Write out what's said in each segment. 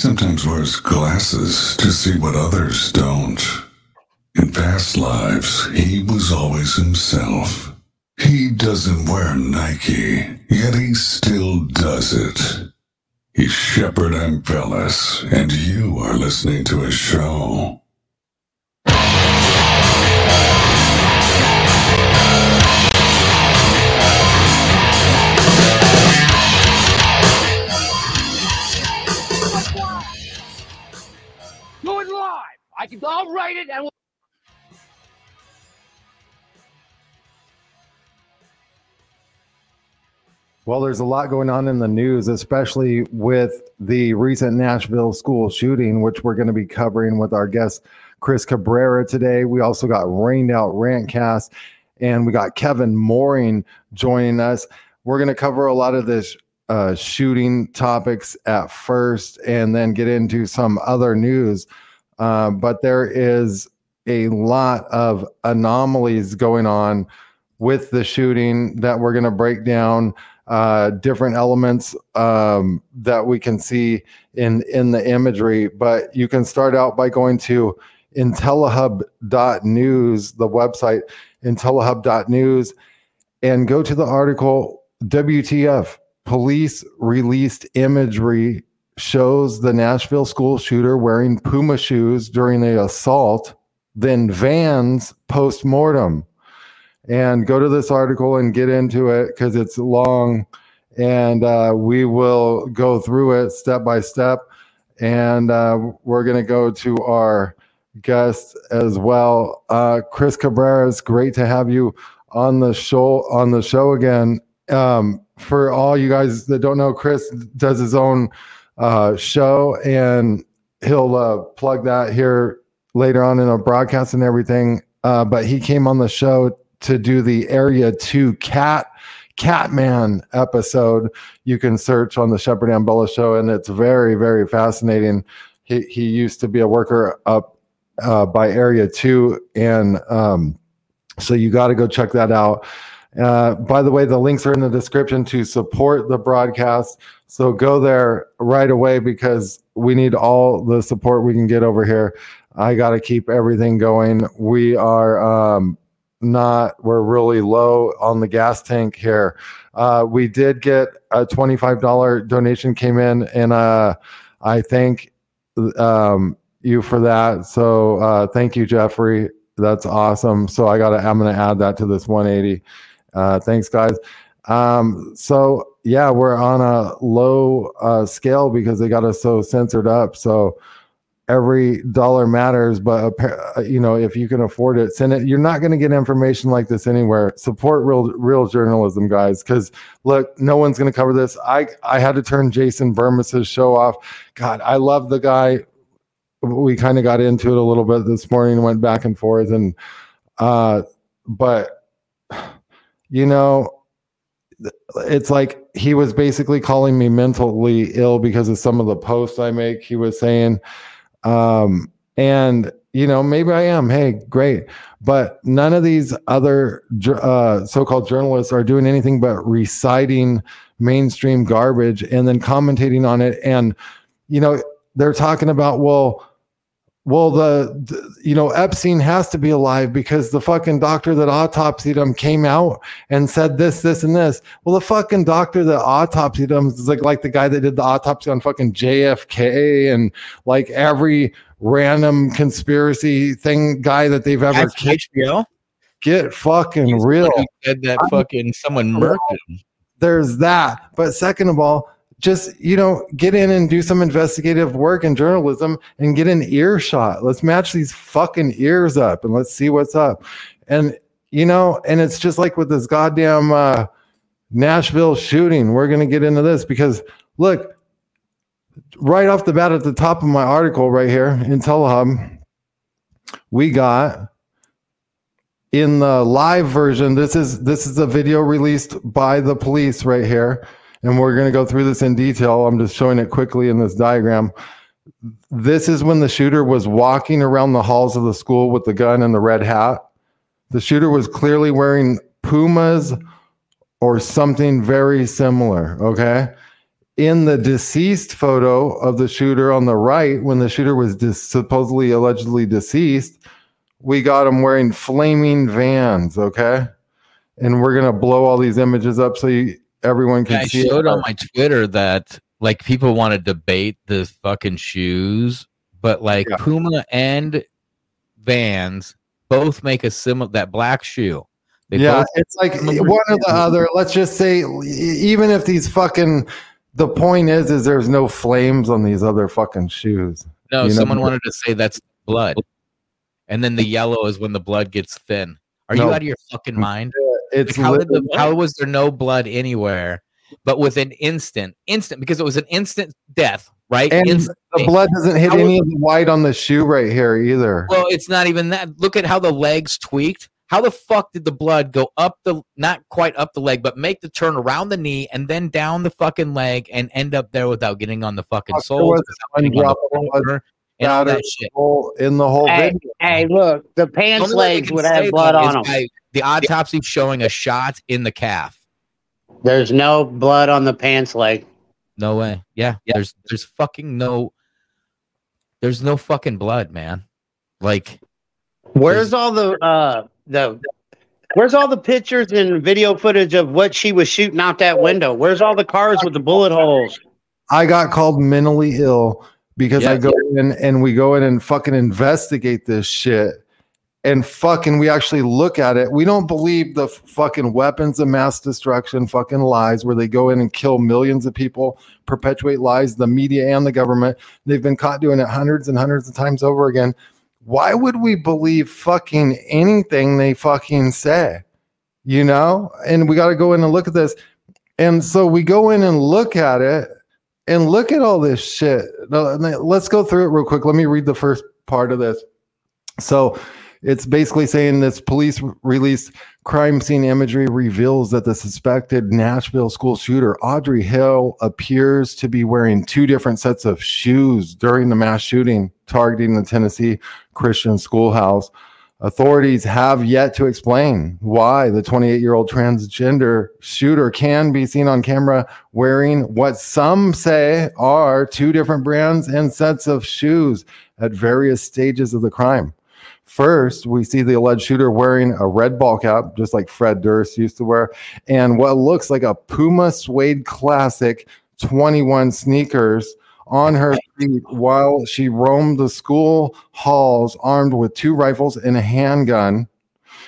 sometimes wears glasses to see what others don't. In past lives, he was always himself. He doesn't wear Nike, yet he still does it. He's Shepard Ambellas, and you are listening to his show. I can. I'll write it and. We'll... Well, there's a lot going on in the news, especially with the recent Nashville school shooting, which we're going to be covering with our guest Chris Cabrera today. We also got Rained Out Rantcast, and we got Kevin Mooring joining us. We're going to cover a lot of this uh, shooting topics at first, and then get into some other news. Uh, but there is a lot of anomalies going on with the shooting that we're going to break down uh, different elements um, that we can see in in the imagery. But you can start out by going to intellihub.news, the website intellihub.news, and go to the article WTF Police released imagery shows the Nashville school shooter wearing Puma shoes during the assault, then Vans post mortem and go to this article and get into it because it's long. And uh, we will go through it step by step. And uh, we're going to go to our guest as well. Uh, chris cabrera it's great to have you on the show on the show again. Um, for all you guys that don't know chris does his own uh, show and he'll uh, plug that here later on in a broadcast and everything uh, but he came on the show to do the Area 2 Cat Catman episode. You can search on the Shepard Ambellas show, and it's very, very fascinating. He, he used to be a worker up uh, by Area 2, and um, so you got to go check that out. Uh, by the way, the links are in the description to support the broadcast. So go there right away because we need all the support we can get over here. I got to keep everything going. We are um, not we're really low on the gas tank here. Uh, we did get a $25 donation came in and uh, I thank um, you for that. So uh, thank you, Jeffrey. That's awesome. So I gotta I'm gonna add that to this 180. Uh, thanks, guys. Um, so yeah, we're on a low uh, scale because they got us so censored up. So every dollar matters but uh, you know if you can afford it send it. You're not going to get information like this anywhere. Support real real journalism guys because look no one's going to cover this. I i had to turn jason bermas's show off. God i love the guy. We kind of got into it a little bit this morning went back and forth and uh but you know it's like he was basically calling me mentally ill because of some of the posts i make he was saying um, and you know, maybe I am. Hey, great. But none of these other uh, so-called journalists are doing anything but reciting mainstream garbage and then commentating on it. And you know, they're talking about well well the, the, you know epstein has to be alive because the fucking doctor that autopsied him came out and said this this and this. Well the fucking doctor that autopsied him is like like the guy that did the autopsy on fucking jfk and like every random conspiracy thing guy that they've ever That's HBO? get fucking He's real. said that fucking someone murdered him. There's that. But second of all just you know get in and do some investigative work in journalism and get an earshot. Let's match these fucking ears up and let's see what's up. And you know and it's just like with this goddamn uh, nashville shooting. We're going to get into this because look right off the bat at the top of my article right here IntelliHub we got in the live version this is this is a video released by the police right here and we're going to go through this in detail. I'm just showing it quickly in this diagram. This is when the shooter was walking around the halls of the school with the gun and the red hat. The shooter was clearly wearing Pumas or something very similar. Okay. in the deceased photo of the shooter on the right, when the shooter was dis- supposedly allegedly deceased, we got him wearing flaming vans. Okay, and we're gonna blow all these images up so you, everyone can I see showed it. on my Twitter that like people want to debate the fucking shoes, but like Yeah. Puma and Vans both make a similar that black shoe. They yeah, it's like one or the other. Let's just say, even if these fucking, the point is, is there's no flames on these other fucking shoes. No, You know- someone wanted to say that's blood. And then the yellow is when the blood gets thin. Are you out of your fucking mind? It's Like, how, did the, how was there no blood anywhere? But with an instant, instant because it was an instant death, right? and Instant. the blood doesn't hit How any of the white on the shoe right here either. Well, it's not even that. Look at how the legs tweaked. How the fuck did the blood go up the not quite up the leg, but make the turn around the knee and then down the fucking leg and end up there without getting on the fucking sole, was without one getting on drop the of blood shoulder, and all that shit. in the whole Hey, video. hey, look, the The pants only way they legs would have blood that on is them. by The autopsy showing a shot in the calf. There's no blood on the pants leg. No way. Yeah, there's there's fucking no there's no fucking blood, man. Like Where's all the uh the Where's all the pictures and video footage of what she was shooting out that window? Where's all the cars with the bullet holes? I got called mentally ill because I Yeah. go in and we go in and fucking investigate this shit. And fucking, we actually look at it. We don't believe the fucking weapons of mass destruction, fucking lies, where they go in and kill millions of people, perpetuate lies, the media and the government. They've been caught doing it hundreds and hundreds of times over again. Why would we believe fucking anything they fucking say? You know? And we got to go in and look at this. And so we go in and look at it and look at all this shit. Let's go through it real quick. Let me read the first part of this. So it's basically saying this police released crime scene imagery reveals that the suspected Nashville school shooter, Audrey Hale, appears to be wearing two different sets of shoes during the mass shooting targeting the Tennessee Christian schoolhouse. Authorities have yet to explain why the 28 year old transgender shooter can be seen on camera wearing what some say are two different brands and sets of shoes at various stages of the crime. First, we see the alleged shooter wearing a red ball cap, just like Fred Durst used to wear, and what looks like a Puma Suede Classic 21 sneakers on her feet while she roamed the school halls armed with two rifles and a handgun.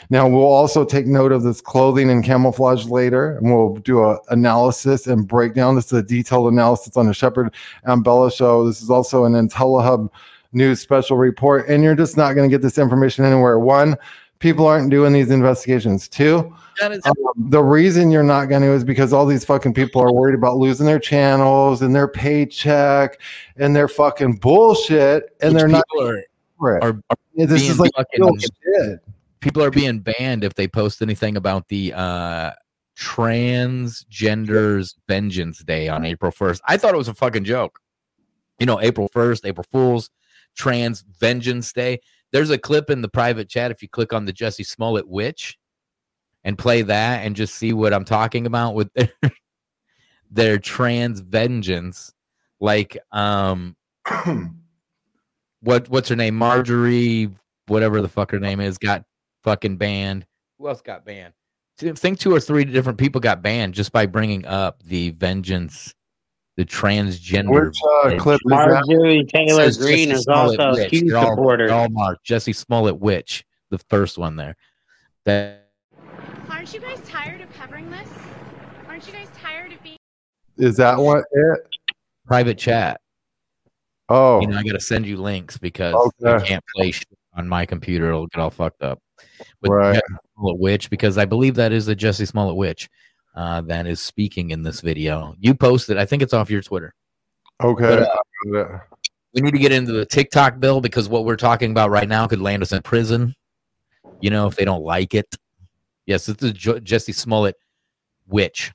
Now we'll also take note of this clothing and camouflage later, and we'll do an analysis and breakdown. This is a detailed analysis on the Shepherd and Bella show. This is also an IntelliHub news special report, and you're just not going to get this information anywhere. One, people aren't doing these investigations. Two, that is um, the reason you're not going to is because all these fucking people are worried about losing their channels and their paycheck and their fucking bullshit, and which they're not. are, for it. are, are this is like fucking- shit. people are being banned if they post anything about the uh transgenders vengeance day on April 1st. I thought it was a fucking joke. You know, April 1st, April Fools, trans vengeance day. There's a clip in the private chat if you click on the Jussie Smollett witch and play that and just see what I'm talking about with their, their trans vengeance. Like um what what's her name? Marjorie, whatever the fuck her name is, got fucking banned. Who else got banned? I think two or three different people got banned just by bringing up the vengeance, the transgender. Which uh, clip is? Marjorie Taylor Greene Jussie is Smollett also Witch. Q They're all- supporter. all marked. Jussie Smollett Witch, the first one there. That Aren't you guys tired of covering this? Aren't you guys tired of being Is that what it? private chat. Oh, You know, I got to send you links because I can't play shit on my computer. It'll get all fucked up. But Right. Jussie Smollett Witch, because I believe that is the Jussie Smollett Witch uh, that is speaking in this video. You posted, I think it's off your Twitter. okay. But, We need to get into the TikTok bill because what we're talking about right now could land us in prison. You know, if they don't like it. Yes, it's the Jo- Jussie Smollett Witch.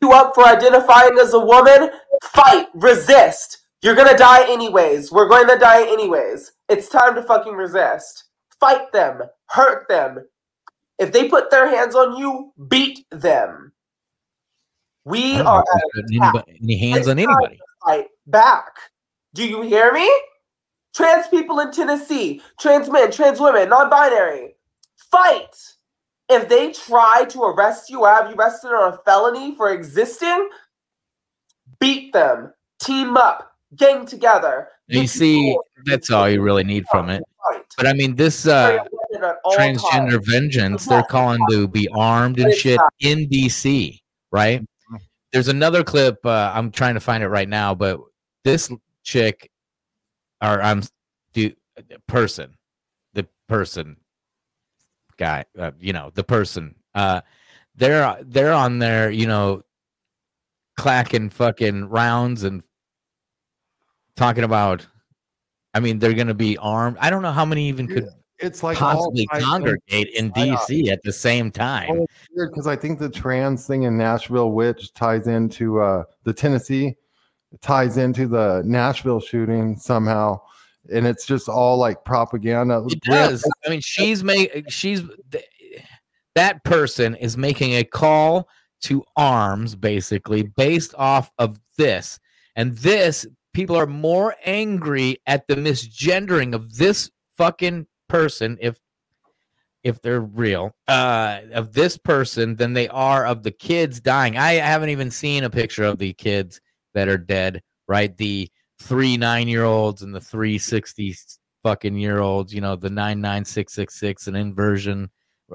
you up for identifying as a woman, fight, resist. You're gonna die anyways. We're going to die anyways. It's time to fucking resist. Fight them. Hurt them. If they put their hands on you, beat them. We are at anybody- any hands on anybody. fight back. Do you hear me? Trans people in Tennessee, trans men, trans women, non binary, fight. If they try to arrest you or have you arrested on a felony for existing, beat them, team up, gang together. You see, that's all you really need from it. Fight. But I mean, this uh, a weapon at all transgender times. vengeance, they're calling to be armed and shit in DC, right? There's another clip. Uh, I'm trying to find it right now, but this chick, or I'm do person, the person guy, uh, you know, the person. Uh, they're they're on there, you know, clacking fucking rounds and talking about. I mean, they're gonna be armed. I don't know how many even could It's like possibly congregate in DC at the same time. because I think the trans thing in Nashville, which ties into uh, the Tennessee, ties into the Nashville shooting somehow, and it's just all like propaganda. It does. I mean, she's make she's that person is making a call to arms basically based off of this, and this people are more angry at the misgendering of this fucking person if if they're real uh of this person than they are of the kids dying. I haven't even seen a picture of the kids that are dead right? The three nine year olds and the three sixty fucking year olds you know the 99666 an inversion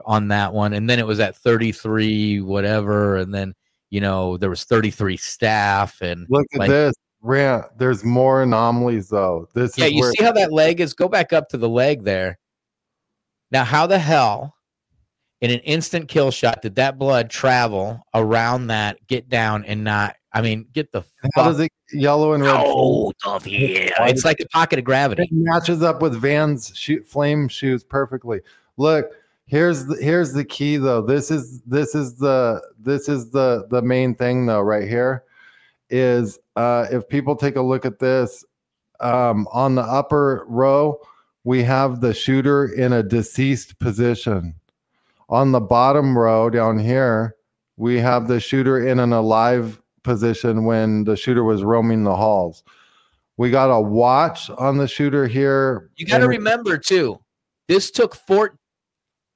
on that one. And then it was at 33 whatever. And then you know there was 33 staff and Look at like- this rant. There's more anomalies though. This yeah, you where see how that leg is? Go back up to the leg there. Now, how the hell, in an instant kill shot, did that blood travel around that, get down, and not? I mean, get the how fuck does it yellow and red? of here! It's like the pocket of It gravity. matches up with Van's shoot flame shoes perfectly. Look, here's the here's the key though. This is this is the this is the the main thing though right here is uh if people take a look at this um on the upper row we have the shooter in a deceased position. On the bottom row down here we have the shooter in an alive position when the shooter was roaming the halls. We got a watch on the shooter here. You got to and- remember too. This took four,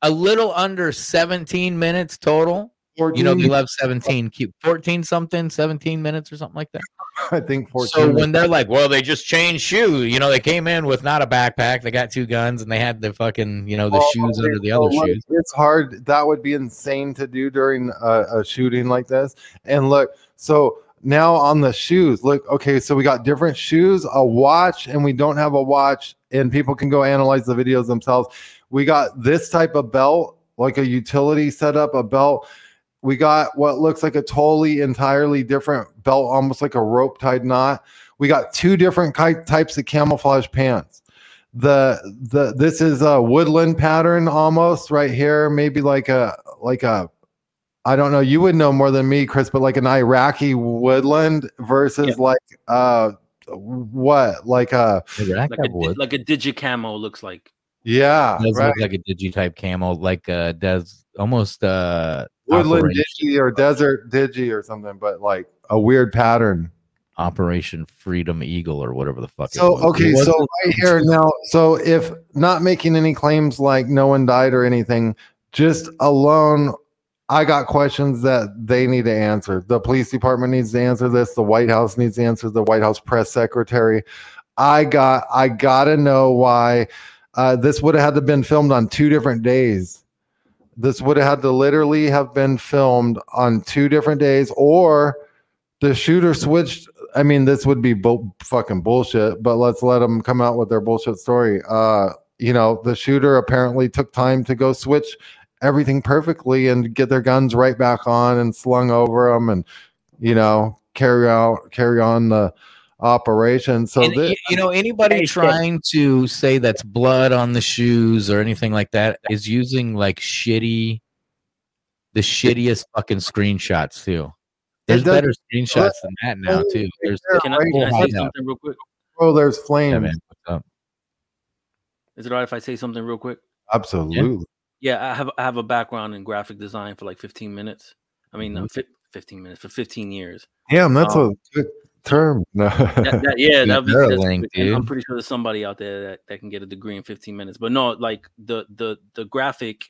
a little under 17 minutes total. You know, 14, we love 17, keep 14 something, 17 minutes or something like that. I think 14. So when they're like, well, they just changed shoes, you know, they came in with not a backpack, they got two guns, and they had the fucking, you know, the Well, shoes under the so other look, shoes. It's hard. That would be insane to do during a, a shooting like this. And look, so now on the shoes, look, okay, so we got different shoes, a watch, and we don't have a watch, and people can go analyze the videos themselves. We got this type of belt, like a utility setup, a belt. We got what looks like a totally entirely different belt, almost like a rope tied knot. We got two different ki- types of camouflage pants the the this is a woodland pattern almost right here maybe like a like a i don't know you would know more than me chris but like an iraqi woodland versus Yeah. like uh what like a like a, di- like a digicamo looks like. yeah does right. look like a digi type camo, like uh does almost uh woodland Operation, digi or desert digi or something but like a weird pattern Operation Freedom Eagle or whatever the fuck. it So was. okay, It so right here now, so if not making any claims like no one died or anything, just alone, I got questions that they need to answer. The police department needs to answer this. The White House needs to answer. The White House press secretary. I got, I gotta know why uh, this would have had to been filmed on two different days. This would have had to literally have been filmed on two different days, or the shooter switched I mean, this would be bu- fucking bullshit, but let's let them come out with their bullshit story. Uh, you know, the shooter apparently took time to go switch everything perfectly and get their guns right back on and slung over them and, you know, carry out, carry on the operation. So, and, thi- y- you know, anybody trying to say that's blood on the shoes or anything like that is using like shitty, the shittiest fucking screenshots too. There's better screenshots than that now too. There's Can I, can I say something real quick? oh, there's yeah, man. What's up? Is it all right if I say something real quick? Absolutely. Yeah, I have I have a background in graphic design for like 15 minutes. I mean, fi- 15 minutes for 15 years. Damn, that's Um, a good term. No. That, that, yeah, that'd be, they're that's- linked, and I'm pretty sure there's somebody out there that, that can get a degree in 15 minutes. But no, like the the the graphic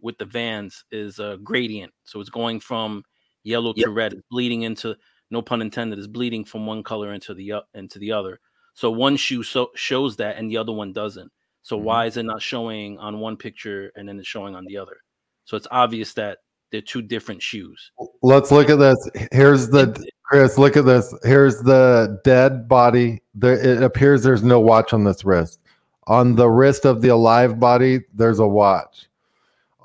with the vans is a gradient, so it's going from yellow to red, it's bleeding into no pun intended, is bleeding from one color into the o- into the other. So one shoe so, shows that, and the other one doesn't. So Mm-hmm. why is it not showing on one picture and then it's showing on the other? So it's obvious that they're two different shoes. Let's look at this. Here's the Chris. Look at this. Here's the dead body. There, it appears there's no watch on this wrist. On the wrist of the alive body, there's a watch.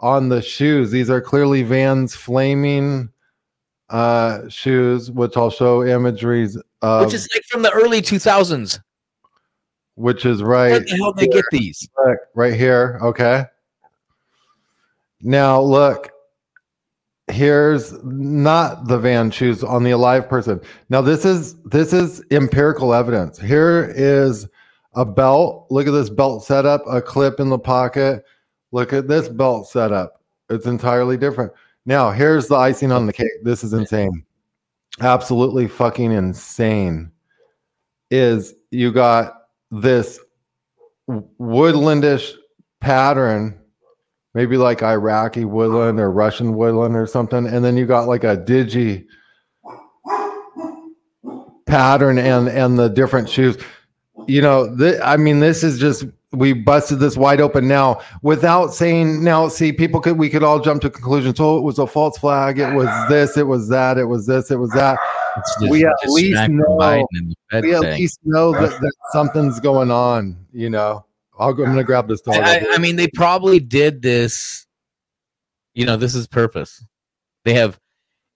On the shoes, these are clearly Vans flaming uh, shoes, which I'll show imageries of, Which is like from the early 2000s. which is Where right the hell they get these? Look, right here. Okay. Now look, here's not the van shoes on the alive person. Now this is this is empirical evidence. Here is a belt. Look at this belt setup, a clip in the pocket. Look at this belt setup. It's entirely different. Now here's the icing on the cake. This is insane. Absolutely fucking insane. Is you got this woodlandish pattern, maybe like Iraqi woodland or Russian woodland or something, and then you got like a digi pattern and and the different shoes. You know, th- I mean, this is just we busted this wide open now without saying now. See, people could we could all jump to conclusions. Oh, it was a false flag. It was this. It was that. It was this. It was that. Just- We at least know- Biden in the Fed we at thing. least know that, that something's going on. You know, I'll go. I'm gonna grab this dog. I, I mean, they probably did this. You know, this is purpose. They have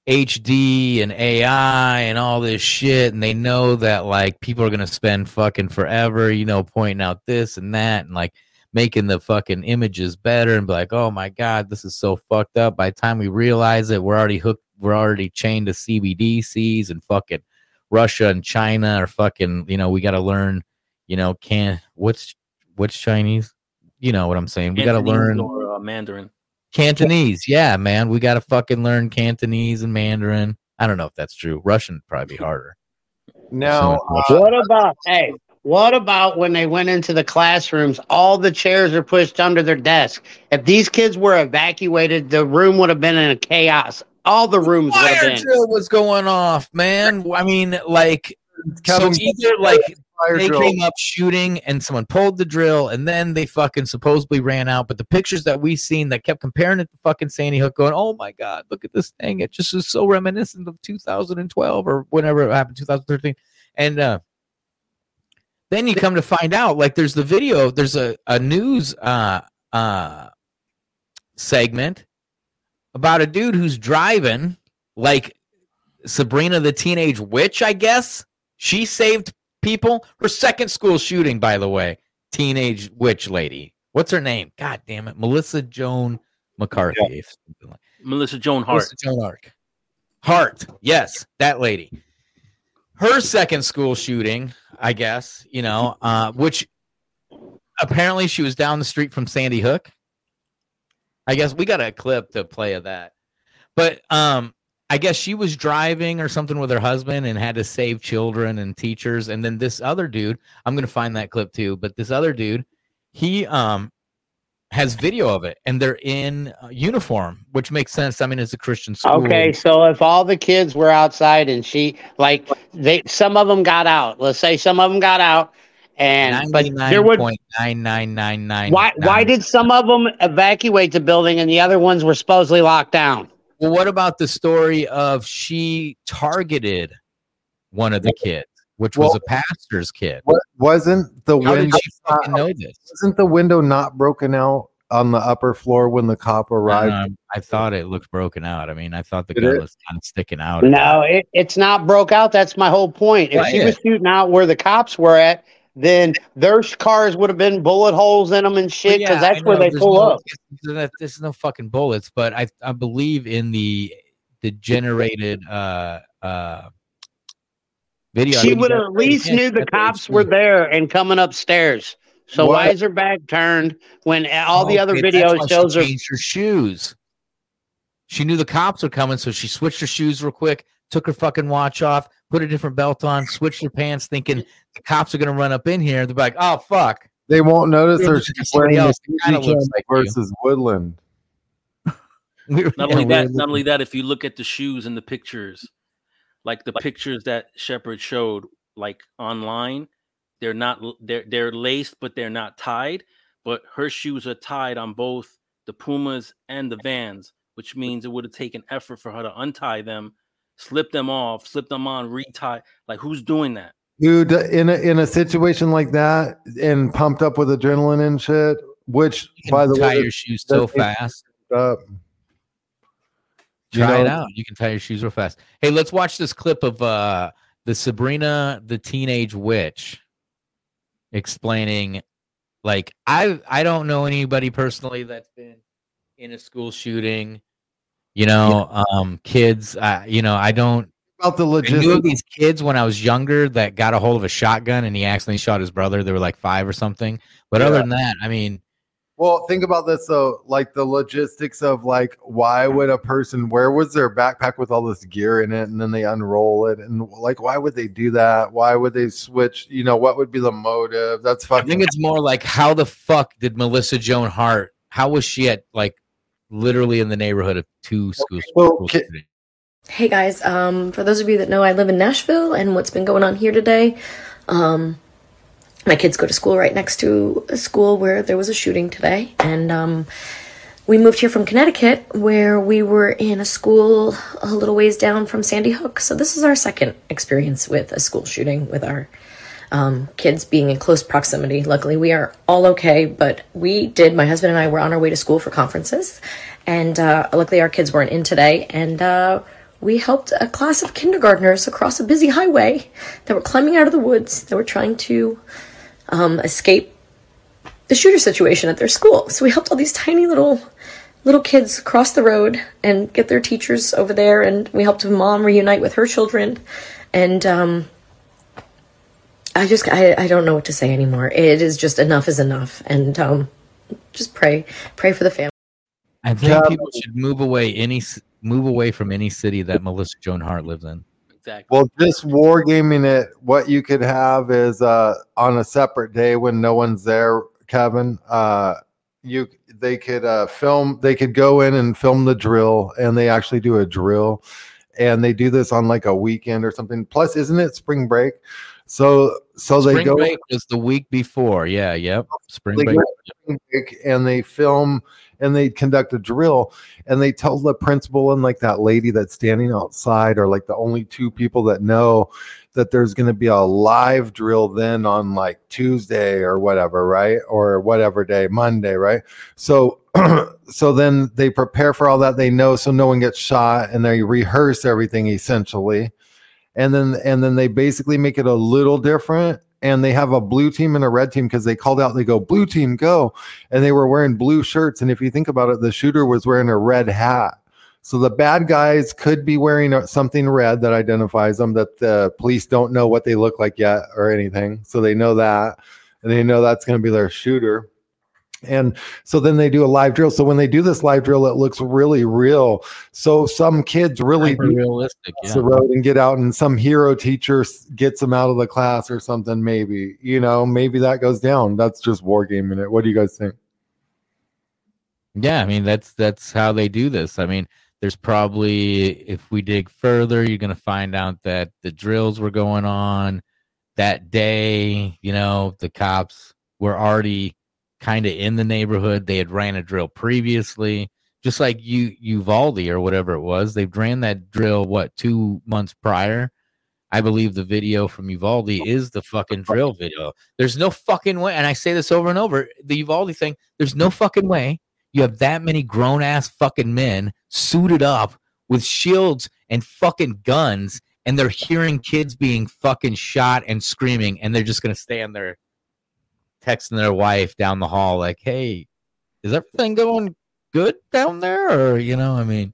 HD and AI and all this shit, and they know that like people are gonna spend fucking forever, you know, pointing out this and that, and like making the fucking images better, and be like, oh my god, this is so fucked up. By the time we realize it, we're already hooked. We're already chained to CBDCs and fucking Russia and China are fucking. You know, we got to learn. You know, can what's what's Chinese? You know what I'm saying? We got to learn or, uh, Mandarin. Cantonese. Yeah, man, we got to fucking learn Cantonese and Mandarin. I don't know if that's true. Russian would probably be harder. No. So- uh, What about hey? What about when they went into the classrooms? All the chairs are pushed under their desk. If these kids were evacuated, the room would have been in a chaos. All the rooms would have Fire been. drill was going off, man. I mean, like, Kevin- so either like fire they drill. came up shooting and someone pulled the drill and then they fucking supposedly ran out. But the pictures that we seen that kept comparing it to fucking Sandy Hook, going, "Oh my god, look at this thing! It just is so reminiscent of 2012 or whenever it happened, 2013." And uh, then you come to find out, like, there's the video. There's a a news uh uh segment about a dude who's driving like Sabrina the teenage witch, I guess. She saved people. Her second school shooting, by the way. Teenage witch lady. What's her name? God damn it. Melissa Joan McCarthy. something like- Melissa Joan Hart. Melissa Joan Hart. Hart. Yes, that lady. Her second school shooting, I guess, you know, uh, which apparently she was down the street from Sandy Hook. I guess we got a clip to play of that. But um I guess she was driving or something with her husband and had to save children and teachers. And then this other dude, I'm gonna find that clip too. But this other dude, he um has video of it, and they're in uniform, which makes sense. I mean, it's a Christian school. Okay, so if all the kids were outside and she like they some of them got out. Let's say some of them got out and but there would point nine nine nine nine. why why did some of them evacuate the building and the other ones were supposedly locked down? Well, what about the story of she targeted one of the kids, which was a pastor's kid? Wasn't the How did window? she fucking know this? Wasn't the window not broken out on the upper floor when the cop arrived? Um, I thought it looked broken out. I mean, I thought the Did gun it? was kind of sticking out. No, it, it's not broke out. That's my whole point. If she was shooting out where the cops were at, then their cars would have been bullet holes in them and shit because Yeah, that's where they there's pull no- up. There's, no fucking bullets, but I I believe in the the generated uh uh video. She would have at least knew the cops were there and coming upstairs. So why is her back turned when all the other Okay, that's why video she shows her? her shoes. She knew the cops were coming, so she switched her shoes real quick, took her fucking watch off, put a different belt on, switched her pants, thinking the cops are gonna run up in here. They're like, "Oh fuck!" They won't notice Yeah, her look she's wearing else the who kinda Fuji looks Cam like you. versus Woodland. Not only that, not only that, if you look at the shoes and the pictures, like the pictures that Shepard showed, like online, they're not they're they're laced, but they're not tied. But her shoes are tied on both the Pumas and the Vans, which means it would have taken effort for her to untie them, slip them off, slip them on, retie. Like who's doing that? Dude, in a in a situation like that and pumped up with adrenaline and shit, which You can by the tie way, your shoes so fast. up. You Try it out. You can tie your shoes real fast. Hey, let's watch this clip of uh the Sabrina the Teenage Witch explaining like I I don't know anybody personally that's been in a school shooting. You know, um kids, uh, you know, I don't about the I knew of logistics. these kids when I was younger that got a hold of a shotgun and he accidentally shot his brother. They were like 5 or something. But other than that, I mean, Well, think about this though, like the logistics of like why would a person where was their backpack with all this gear in it and then they unroll it and like why would they do that? Why would they switch? You know, what would be the motive? That's fucking I think it's more like how the fuck did Melissa Joan Hart? How was she at like literally in the neighborhood of two schools. Well, school ki- shootings? Hey guys, um, for those of you that know, I live in Nashville, and what's been going on here today, um, my kids go to school right next to a school where there was a shooting today, and um, we moved here from Connecticut, where we were in a school a little ways down from Sandy Hook. So this is our second experience with a school shooting with our um, kids being in close proximity. Luckily, we are all okay, but we did. My husband and I were on our way to school for conferences, and uh, luckily, our kids weren't in today. And uh, we helped a class of kindergartners across a busy highway that were climbing out of the woods. They were trying to um, escape the shooter situation at their school. So we helped all these tiny little little kids cross the road and get their teachers over there, and we helped a mom reunite with her children, and um, I just I, I don't know what to say anymore. It is just enough is enough, and um, just pray pray for the family. I think Yeah. people should move away any move away from any city that Melissa Joan Hart lives in. Exactly. Well, just wargaming it, what you could have is uh on a separate day when no one's there, Kevin. Uh you they could uh film they could go in and film the drill and they actually do a drill and they do this on like a weekend or something. Plus, isn't it spring break? So so they go break was the week before. Yeah, yep. Spring break. spring break and they film and they conduct a drill and they tell the principal and like that lady that's standing outside are like the only two people that know that there's going to be a live drill then on like Tuesday or whatever, right? Or whatever day, Monday, right? So so then they prepare for all that they know so no one gets shot and they rehearse everything essentially. And then and then they basically make it a little different and they have a blue team and a red team because they called out they go blue team go and they were wearing blue shirts and if you think about it the shooter was wearing a red hat. So the bad guys could be wearing something red that identifies them that the police don't know what they look like yet or anything so they know that and they know that's going to be their shooter and so then they do a live drill so when they do this live drill it looks really real so some kids really realistic. Yeah. the road and get out and some hero teacher gets them out of the class or something maybe you know maybe that goes down that's just wargaming it what do you guys think Yeah, I mean that's that's how they do this. I mean, there's probably if we dig further, you're gonna find out that the drills were going on that day. You know, the cops were already kind of in the neighborhood. They had ran a drill previously, just like you Uvalde or whatever it was. They've ran that drill what two months prior. I believe the video from Uvalde is the fucking drill video. There's no fucking way, and I say this over and over. The Uvalde thing. There's no fucking way you have that many grown ass fucking men suited up with shields and fucking guns and they're hearing kids being fucking shot and screaming and they're just gonna stand there texting their wife down the hall like hey is everything going good down there? Or you know i mean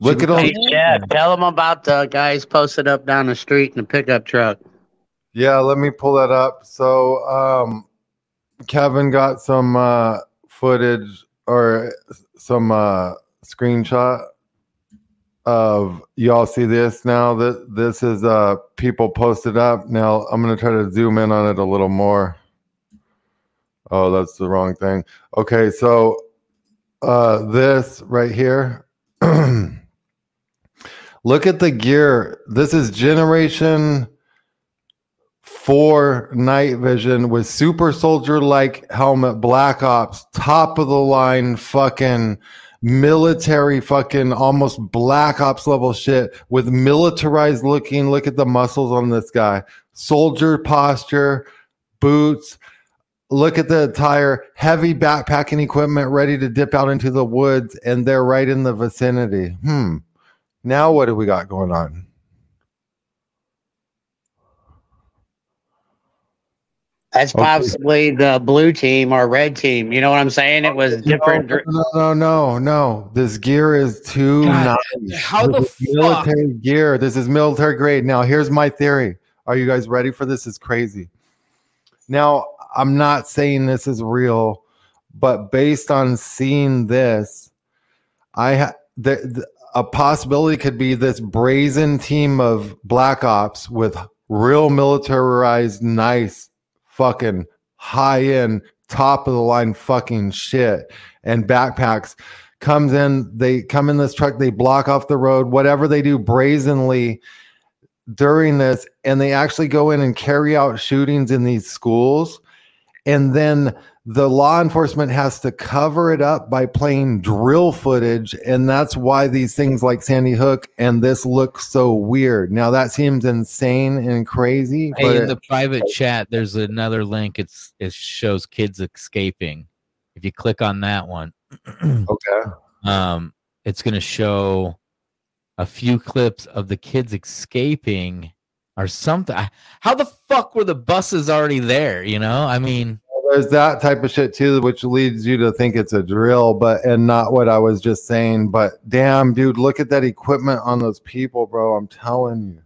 look at all Hey, Chad, tell them about the guys posted up down the street in the pickup truck. yeah let me pull that up. So um kevin got some uh footage or some uh screenshot of y'all see this now? That this is uh people posted up. Now i'm going to try to zoom in on it a little more oh that's the wrong thing. Okay so uh this right here. Look at the gear. This is generation four night vision with super soldier like helmet black ops top of the line fucking military fucking almost black ops level shit with militarized looking look at the muscles on this guy. Soldier posture boots look at the attire heavy backpacking equipment ready to dip out into the woods and they're right in the vicinity hmm now what do we got going on That's Okay. possibly the blue team or red team. You know what I'm saying? It was different. No, no, no, no, no. This gear is too God, nice. how the This is fuck? military gear? This is military grade. Now, here's my theory. Are you guys ready for this? It's crazy. Now, I'm not saying this is real, but based on seeing this, I ha- the, the, a possibility could be this brazen team of black ops with real militarized, nice, fucking high end, top of the line fucking shit and backpacks comes in. They come in this truck, they block off the road, whatever they do brazenly during this, and they actually go in and carry out shootings in these schools. And then the law enforcement has to cover it up by playing drill footage. And that's why these things like Sandy Hook and this look so weird. Now, that seems insane and crazy. Hey, but in the private chat, there's another link. It's it shows kids escaping. If you click on that one, okay. um, it's going to show a few clips of the kids escaping or something. How the fuck were the buses already there? You know, I mean, there's that type of shit too, which leads you to think it's a drill, but and not what I was just saying. But damn, dude, look at that equipment on those people, bro. I'm telling you.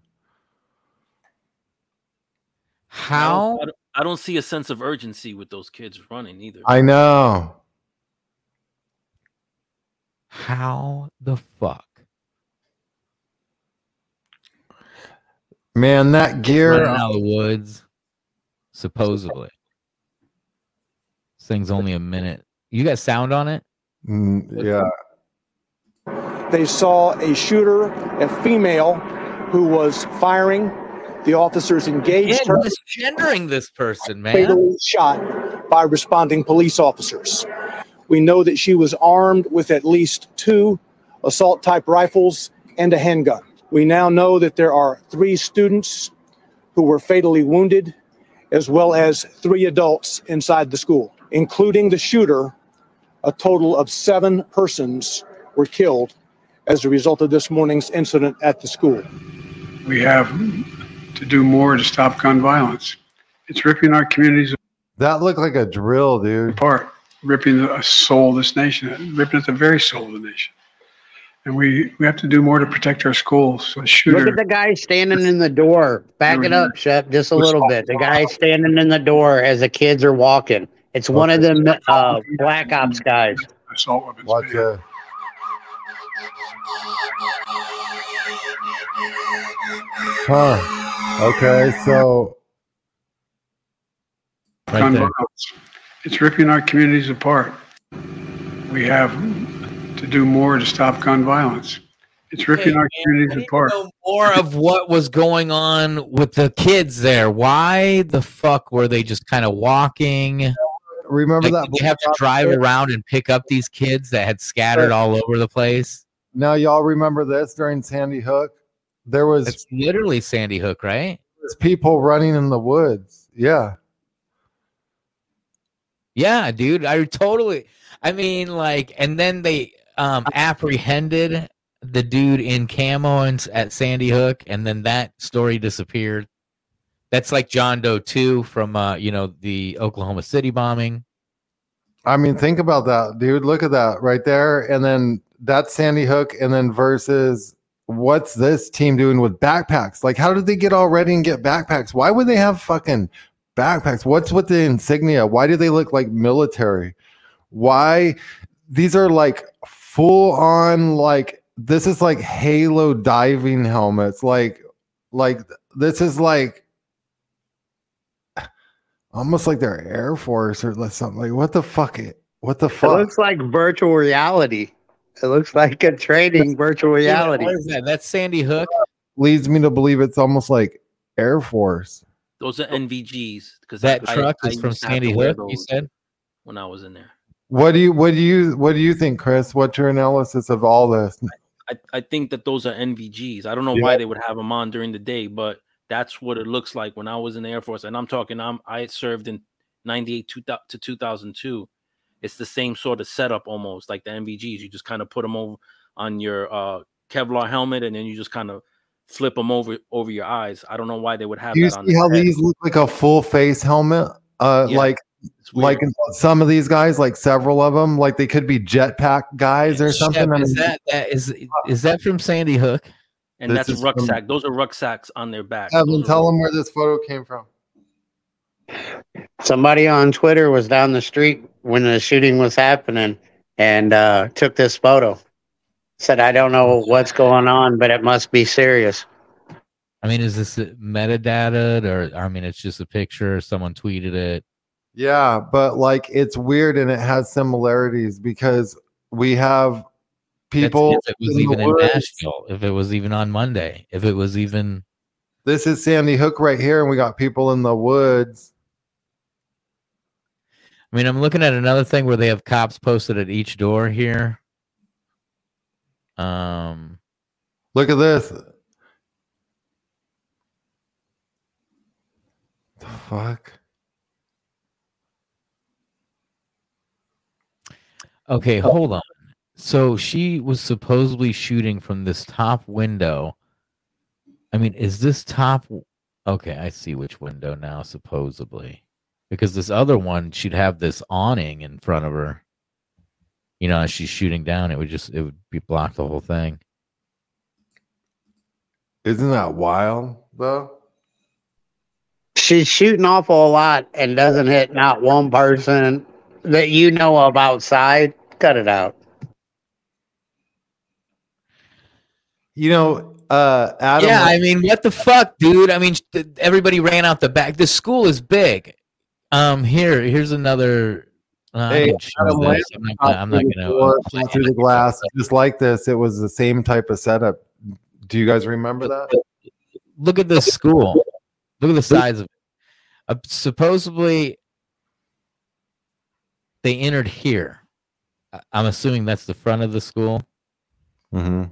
how? I don't, I don't see a sense of urgency with those kids running either. I know. How the fuck? Man, that gear. Out of the woods, supposedly. This thing's only a minute. You got sound on it? Mm, yeah. They saw a shooter, a female, who was firing. The officers engaged Yeah, her, misgendering this person, man. fatally shot by responding police officers. We know that she was armed with at least two assault type rifles and a handgun. We now know that there are three students who were fatally wounded, as well as three adults inside the school, including the shooter. A total of seven persons were killed as a result of this morning's incident at the school. We have to do more to stop gun violence. It's ripping our communities That looked like a drill, dude. apart, ripping the soul of this nation, ripping at the very soul of the nation. And we, we have to do more to protect our schools. So a Look at the guy standing in the door. Back it up, Shep, just a little bit. The guy standing in the door as the kids are walking. It's one of them uh, Black Ops guys. assault weapons. Watch it. Huh. Okay, so Right gun there. violence. It's ripping our communities apart. We have to do more to stop gun violence. It's ripping Hey, our man, I communities need to apart. know more of what was going on with the kids there. Why the fuck were they just kind of walking? remember Like, that did you have to drive around and pick up these kids that had scattered all over the place. now y'all remember this during Sandy Hook? There was It's literally Sandy Hook, right? was people running in the woods. Yeah. Yeah, dude. I totally. I mean, like, and then they um apprehended the dude in camo and, at Sandy Hook, and then that story disappeared. That's like John Doe two from uh, you know, the Oklahoma City bombing. I mean, think about that, dude. Look at that right there. And then that's Sandy Hook. And then versus what's this team doing with backpacks? Like, how did they get all ready and get backpacks? Why would they have fucking backpacks? What's with the insignia? Why do they look like military? Why? These are like full on, like, this is like Halo diving helmets. Like, like this is like almost like they're Air Force or something. Like, what the fuck? It, what the fuck? It looks like virtual reality. It looks like a training virtual reality. What is that? That's Sandy Hook. Leads me to believe it's almost like Air Force. Those are NVGs because That truck is from Sandy Hook. You said. when I was in there. What do you what do you what do you think, Chris? What's your analysis of all this? I, I think that those are NVGs. I don't know Yeah. why they would have them on during the day, but that's what it looks like when I was in the Air Force. And I'm talking, I'm I served in '98 to 2002. It's the same sort of setup almost like the NVGs. You just kind of put them over on your uh, Kevlar helmet, and then you just kind of flip them over over your eyes. I don't know why they would have Do you see how head. these look like a full face helmet? Uh Yeah, like. Like some of these guys, like several of them, like they could be jetpack guys or something. Shep, I is mean, that that is is that from Sandy Hook? and this that's is from- rucksack. Those are rucksacks on their back. Evan, tell them where this photo came from. Somebody on Twitter was down the street when the shooting was happening and uh, took this photo. Said, I don't know what's going on, but it must be serious. I mean, is this metadata or I mean, it's just a picture. Someone tweeted it. Yeah, but like it's weird and it has similarities because we have That's people. if it was in even in. Nashville, if it was even on Monday, if it was even This is Sandy Hook right here, and we got people in the woods. I mean, I'm looking at another thing where they have cops posted at each door here. Um, Look at this. The fuck? Okay, oh. hold on. So she was supposedly shooting from this top window. I mean, is this top? Okay, I see which window now, supposedly. Because this other one, she'd have this awning in front of her. You know, as she's shooting down, it would just it would be block the whole thing. Isn't that wild though? She's shooting awful a lot and doesn't hit not one person that you know of outside. Cut it out. You know, uh, Adam. yeah, I mean, what the fuck, dude? I mean, everybody ran out the back. The school is big. Um, here, here's another. Uh, Hey, Adam I'm not gonna. I'm not through the gonna door, play through the glass, just like this. It was the same type of setup. Do you guys remember that? Look at this school. Look at the size of it. Uh, supposedly, they entered here. I- I'm assuming that's the front of the school. Mm-hmm.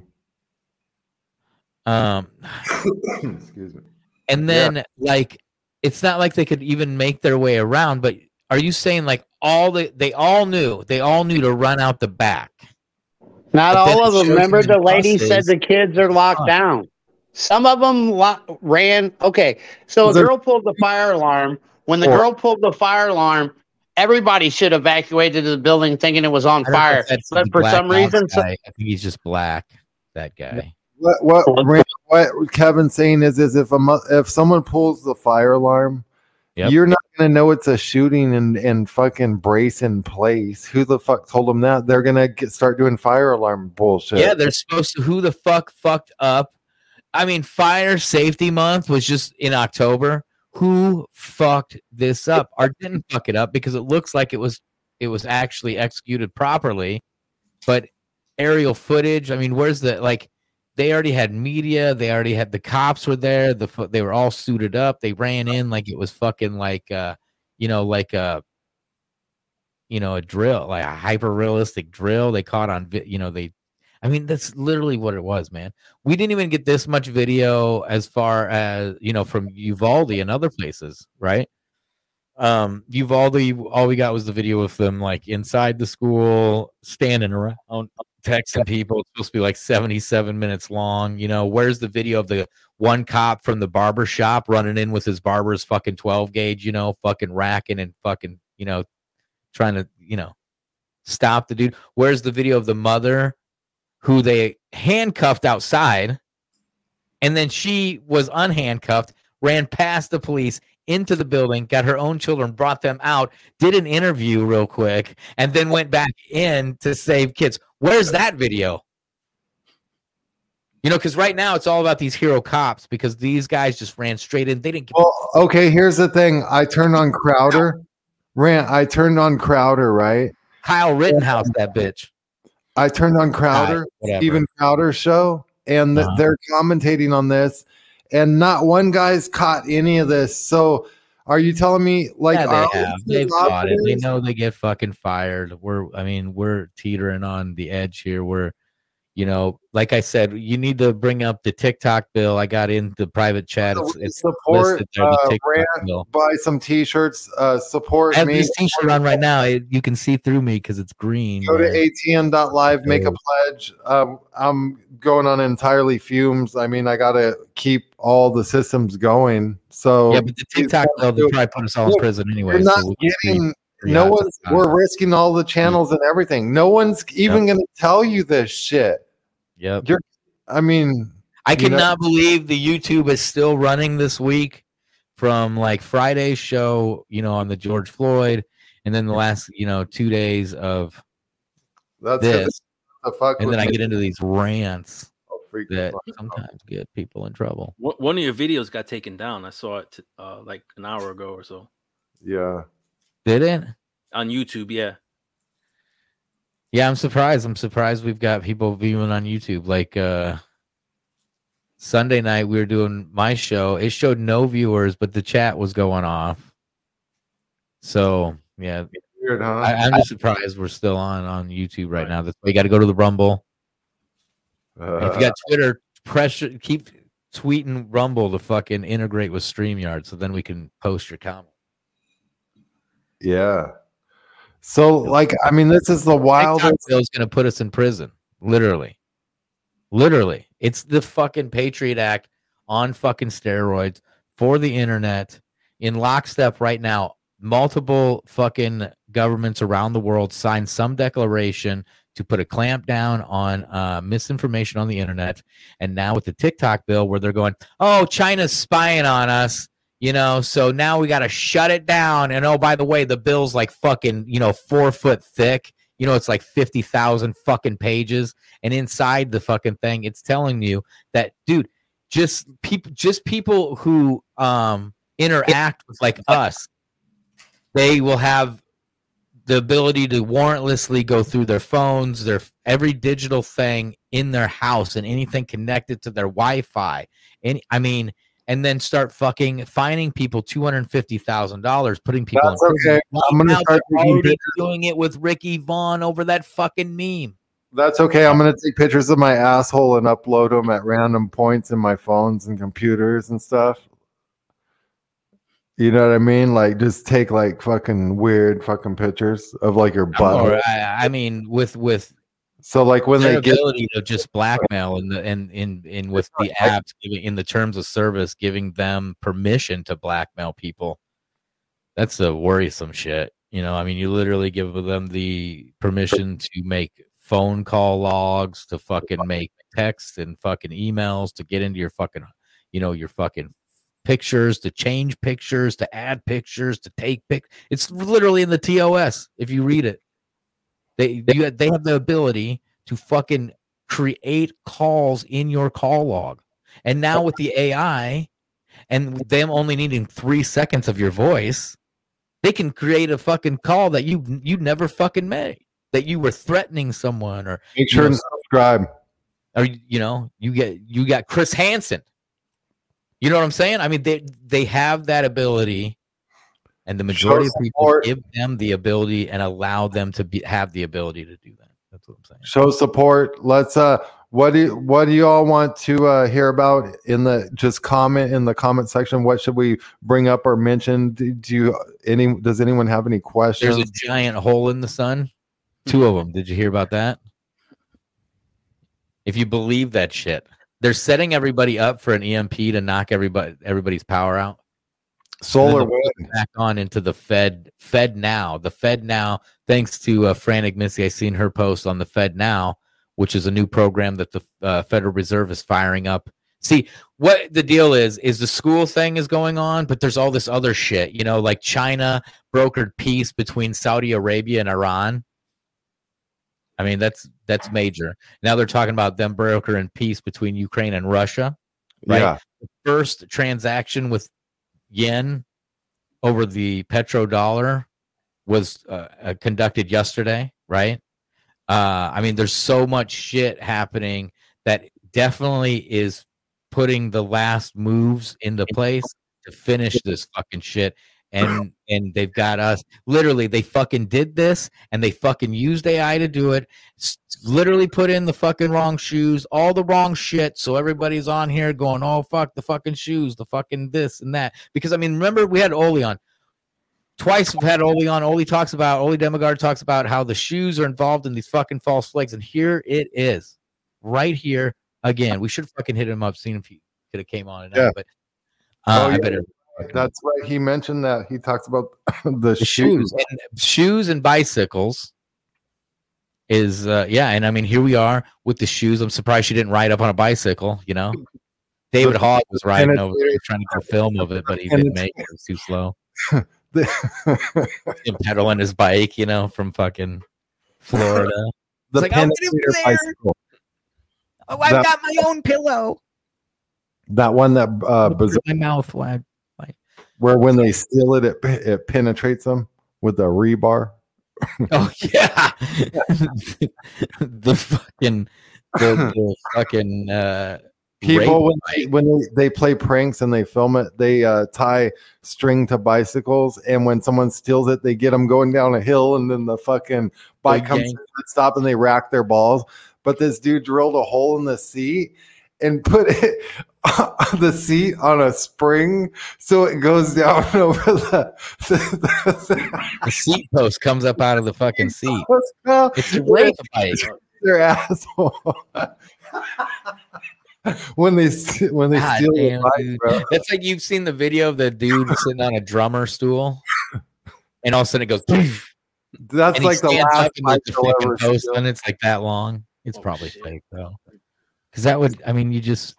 Um, Excuse me. and then like it's not like they could even make their way around. But are you saying like all the they all knew they all knew to run out the back? Not But all of them. Remember, the the lady said the kids are locked Huh. down. Some of them lo- ran. Okay, so a Was there- girl pulled the fire alarm. When the Or- girl pulled the fire alarm, everybody should evacuated the building thinking it was on I don't know fire. But for some reason, so- I think he's just black. That guy. What what what Kevin's saying is is if a if someone pulls the fire alarm, Yep. you're not gonna know it's a shooting and and fucking brace in place. Who the fuck told them that? They're gonna get, start doing fire alarm bullshit. Yeah, they're supposed to. Who the fuck fucked up? I mean, Fire Safety Month was just in October. Who fucked this up or didn't fuck it up because it looks like it was it was actually executed properly, but aerial footage. I mean, where's the like? They already had media. They already had the cops were there. The they were all suited up. They ran in like it was fucking like uh, you know, like a you know a drill, like a hyper realistic drill. They caught on, you know, they I mean, that's literally what it was, man. We didn't even get this much video as far as you know from Uvalde and other places, right? Um, Uvalde, all we got was the video of them like inside the school, standing around, texting people. It's supposed to be like 77 minutes long. You know, where's the video of the one cop from the barber shop running in with his barber's fucking 12 gauge, you know, fucking racking and fucking, you know, trying to, you know, stop the dude? Where's the video of the mother who they handcuffed outside and then she was unhandcuffed ran past the police into the building got her own children brought them out did an interview real quick and then went back in to save kids where's that video You know, because right now it's all about these hero cops because these guys just ran straight in. They didn't. Well, okay, here's the thing. I turned on Crowder. Rant, I turned on Crowder, right? Kyle Rittenhouse, that bitch. I turned on Crowder. Steven Crowder show, and Uh-huh. they're commentating on this, and not one guy's caught any of this. So, are you telling me like yeah, they have. They've got it. They know they get fucking fired. We're, I mean, we're teetering on the edge here. We're, you know, like I said, you need to bring up the TikTok bill. I got in the private chat. It's, it's support there, the uh, buy some t-shirts, uh, support I have me. this t-shirt on right now. It, you can see through me because it's green. Go to atn.live, make a pledge. Um, I'm going on entirely fumes. I mean, I got to keep all the systems going. So yeah, but the TikTok bill, they'll probably put us all in prison anyway. Not so getting. No one's. We're risking all the channels and everything. No one's even going to tell you this shit. Yep. You're. I mean, I you know- cannot believe the YouTube is still running this week from like Friday's show, you know, on the George Floyd, and then the last, you know, two days of That's this, the fuck. and with then I get into these rants Oh, that fuck. sometimes get people in trouble. One one of your videos got taken down. I saw it uh, like an hour ago or so Yeah. Did it? on YouTube. Yeah, Yeah, I'm surprised. I'm surprised we've got people viewing on YouTube. Like uh Sunday night we were doing my show. It showed no viewers, but the chat was going off. So yeah, Weird, huh? I, I'm just surprised we're still on on YouTube right, now. That's why you got to go to the Rumble. And if you got Twitter, pressure keep tweeting Rumble to fucking integrate with Streamyard, so then we can post your comment. yeah. So, like, I mean, this is the wildest. bill is going to put us in prison. Literally, literally, it's the fucking Patriot Act on fucking steroids for the internet in lockstep right now. Multiple fucking governments around the world signed some declaration to put a clamp down on uh, misinformation on the internet. And now with the TikTok bill, where they're going, "Oh, China's spying on us," you know, so now we got to shut it down. And oh, by the way, the bill's like fucking, you know, four foot thick. You know, it's like fifty thousand fucking pages, and inside the fucking thing, it's telling you that, dude, just people, just people who um interact with like us, they will have the ability to warrantlessly go through their phones, their every digital thing in their house, and anything connected to their Wi-Fi. Any, I mean, and then start fucking fining people two hundred fifty thousand dollars, putting people That's okay. Right I'm gonna start already doing it with Ricky Vaughn over that fucking meme. That's okay. I'm gonna take pictures of my asshole and upload them at random points in my phones and computers and stuff. You know what I mean? Like, just take like fucking weird fucking pictures of like your butt. I, I mean, with with So, like, when their they get to just blackmail and the and in in with the apps giving in the terms of service giving them permission to blackmail people that's a worrisome shit you know? I mean you literally give them the permission to make phone call logs to fucking make texts and fucking emails to get into your fucking you know your fucking pictures to change pictures to add pictures to take pic it's literally in the tos if you read it they you, they have the ability to fucking create calls in your call log. And now with the AI and them only needing 3 seconds of your voice, they can create a fucking call that you you never fucking made. That you were threatening someone or make you sure know, and subscribe. or you know, you get you got Chris Hansen. You know what I'm saying? I mean, they they have that ability, and the majority of people support. give them the ability and allow them to be have the ability to do that. That's what I'm saying. Show support. Let's. Uh, what do you, what do you all want to uh, hear about in the just comment in the comment section? What should we bring up or mention? Do, do you any? Does anyone have any questions? There's a giant hole in the sun. Two of them. Did you hear about that? If you believe that shit, they're setting everybody up for an EMP to knock everybody everybody's power out. Solar wind. back on into the Fed. Fed now. The Fed now. Thanks to uh, Frantic Missy, I seen her post on the Fed now, which is a new program that the uh, Federal Reserve is firing up. See what the deal is is the school thing is going on, but there's all this other shit. You know, like China brokered peace between Saudi Arabia and Iran. I mean, that's that's major. Now they're talking about them brokering peace between Ukraine and Russia. Right. Yeah. The first transaction with yen over the petrodollar was uh, uh, conducted yesterday. Right. Uh, I mean, there's so much shit happening that definitely is putting the last moves into place to finish this fucking shit. And and they've got us literally. They fucking did this, and they fucking used AI to do it. S- literally put in the fucking wrong shoes, all the wrong shit. So everybody's on here going, "Oh fuck the fucking shoes, the fucking this and that." Because I mean, remember we had Ole on twice. We've had Ole on. Ole talks about Ole Dammegard talks about how the shoes are involved in these fucking false flags, and here it is, right here again. We should fucking hit him up, seen if he could have came on and Yeah. out, but uh, Oh, I yeah. better That's right. He mentioned that. He talks about the, the shoes. shoes and shoes and bicycles is uh yeah and i mean here we are with the shoes i'm surprised she didn't ride up on a bicycle you know david hogg was riding And over it's- there trying to get a film of it but he didn't make it it was too slow the him pedaling his bike you know from fucking florida the like, I'll get him penetrator there. bicycle. oh I've That- got my own pillow That one that uh, bizarre, my mouth wag where when they steal it, it, it penetrates them with the rebar. oh yeah the fucking the, the fucking uh People when they, when they, they play pranks and they film it, they uh, tie string to bicycles, and when someone steals it, they get them going down a hill, and then the fucking bike comes to a stop, and they rack their balls. But this dude drilled a hole in the seat and put it the seat on a spring so it goes down over the, the, the seat post comes up out of the fucking seat. the It's a rape bike. their asshole. when they when they God steal the damn, bike, dude. bro. That's like you've seen the video of the dude sitting on a drummer stool, and all of a sudden it goes. "Poof," That's and like the last up and there's bike the they'll fucking ever post, and it's like that long. It's Oh, probably shit. fake though, because that would. I mean, you just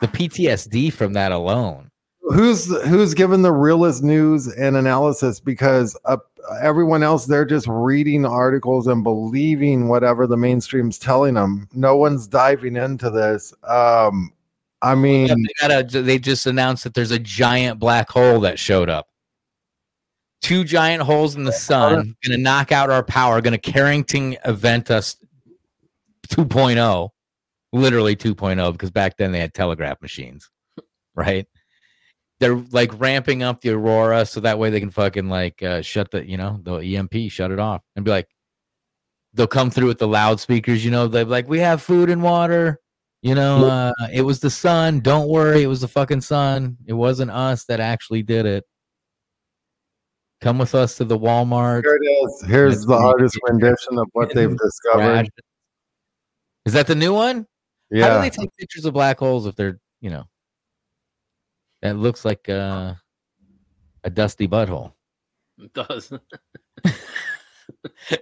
the PTSD from that alone. Who's who's given the realest news and analysis? Because uh, everyone else they're just reading articles and believing whatever the mainstream's telling them. No one's diving into this. Um, I mean, Yeah, they, got a, they just announced that there's a giant black hole that showed up. Two giant holes in the sun, going to knock out our power, going to Carrington event us 2.0, literally 2.0, because back then they had telegraph machines, right? They're like ramping up the aurora so that way they can fucking like uh, shut the, you know, the EMP, shut it off, and be like, they'll come through with the loudspeakers, you know, they're like, we have food and water. You know, uh, it was the sun. Don't worry, it was the fucking sun. It wasn't us that actually did it. Come with us to the Walmart. here it is. Here's the me. artist rendition of what they've discovered. Is that the new one? How do Yeah, they take pictures of black holes if they're, you know, that looks like uh, a dusty butthole. It does.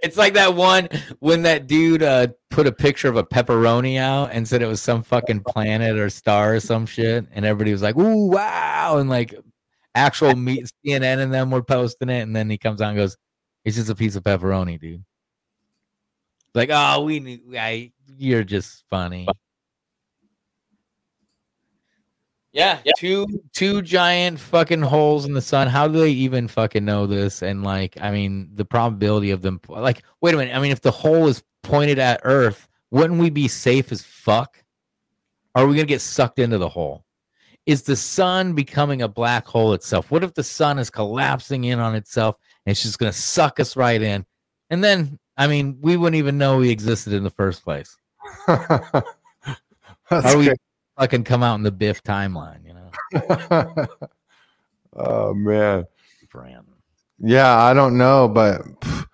It's like that one when that dude uh, put a picture of a pepperoni out and said it was some fucking planet or star or some shit, and everybody was like, "Ooh, wow!" and like actual meat CNN and them were posting it, and then he comes out and goes, "It's just a piece of pepperoni, dude." Like, oh, we knew. I, you're just funny. Yeah, two two giant fucking holes in the sun. How do they even fucking know this? And like, I mean, the probability of them. Like, wait a minute. I mean, if the hole is pointed at Earth, wouldn't we be safe as fuck? Are we gonna get sucked into the hole? Is the sun becoming a black hole itself? What if the sun is collapsing in on itself and it's just gonna suck us right in? And then, I mean, we wouldn't even know we existed in the first place. That's How do we great. Fucking come out in the Biff timeline? You know, oh man. Brandon. Yeah, I don't know, but pff,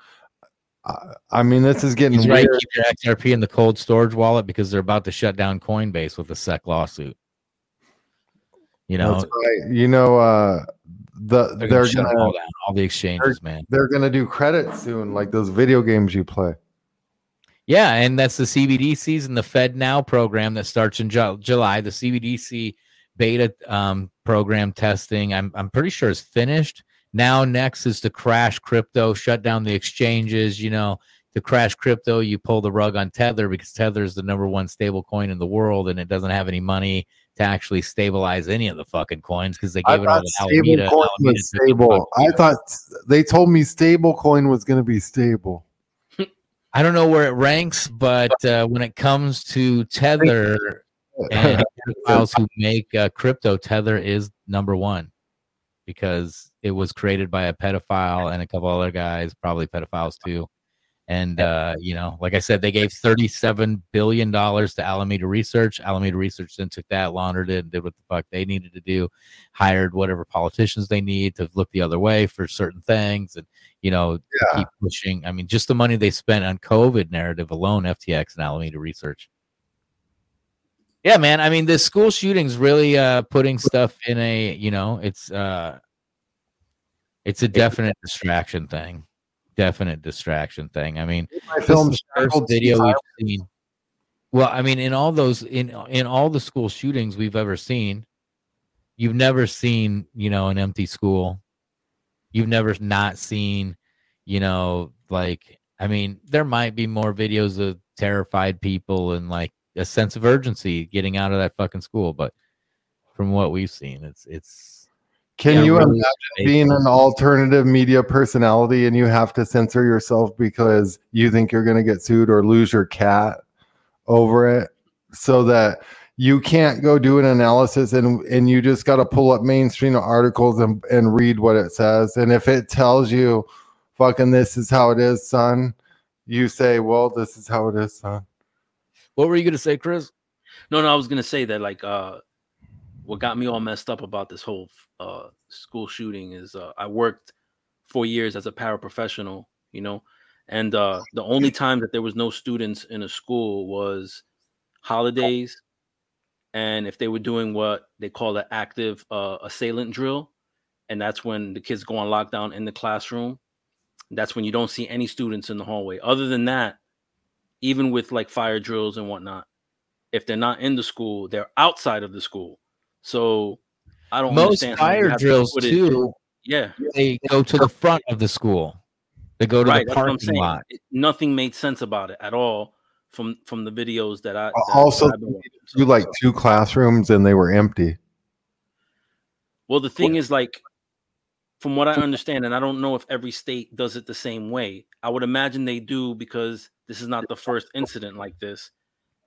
I, I mean, this is getting He's right. weird. Keep your XRP in the cold storage wallet because they're about to shut down Coinbase with a SEC lawsuit. You know, right. You know, uh, the they're, they're gonna gonna all all the exchanges, man. they're gonna do credit soon, like those video games you play. Yeah, and that's the CBDCs and the Fed Now program that starts in Ju- July. The CBDC beta um, program testing, I'm I'm pretty sure is finished. Now, next is to crash crypto, shut down the exchanges. You know, to crash crypto, you pull the rug on Tether because Tether is the number one stable coin in the world and it doesn't have any money to actually stabilize any of the fucking coins because they I gave it all to Alameda. coin Alameda was took the stable. I thought they told me stable coin was going to be stable. I don't know where it ranks, but uh, when it comes to Tether and pedophiles who make uh, crypto, Tether is number one because it was created by a pedophile and a couple other guys, probably pedophiles too. And uh, you know, like I said, they gave thirty-seven billion dollars to Alameda Research. Alameda Research then took that, laundered it, and did what the fuck they needed to do. Hired whatever politicians they need to look the other way for certain things, and you know, Yeah. keep pushing. I mean, just the money they spent on COVID narrative alone, FTX and Alameda Research. Yeah, man. I mean, the school shootings really uh putting stuff in a, you know, it's uh it's a definite distraction thing. Definite distraction thing. I mean, My first video we've seen. Well, I mean, in all those in in all the school shootings we've ever seen, you've never seen, you know, an empty school. You've never not seen, you know, like I mean, there might be more videos of terrified people and like a sense of urgency getting out of that fucking school, but from what we've seen, it's it's Can you really imagine being an alternative media personality and you have to censor yourself because you think you're going to get sued or lose your cat over it so that you can't go do an analysis and and you just got to pull up mainstream articles and, and read what it says. And if it tells you fucking this is how it is son you say well this is how it is son. What were you gonna say, Chris? No, no, I was gonna say that like uh what got me all messed up about this whole uh school shooting is uh I worked four years as a paraprofessional, you know, and uh the only time that there was no students in a school was holidays and if they were doing what they call an active uh assailant drill, and that's when the kids go on lockdown in the classroom. That's when you don't see any students in the hallway. Other than that, even with like fire drills and whatnot, if they're not in the school, they're outside of the school. So I don't Most understand fire drills footage- too. Yeah, They go to the front of the school. They go to right. the That's what I'm parking lot. It- nothing made sense about it at all from from the videos that I uh, that, also that I've been watching. you like two classrooms and they were empty Well, the thing is, like, from what I understand, and I don't know if every state does it the same way. I would imagine they do because this is not the first incident like this.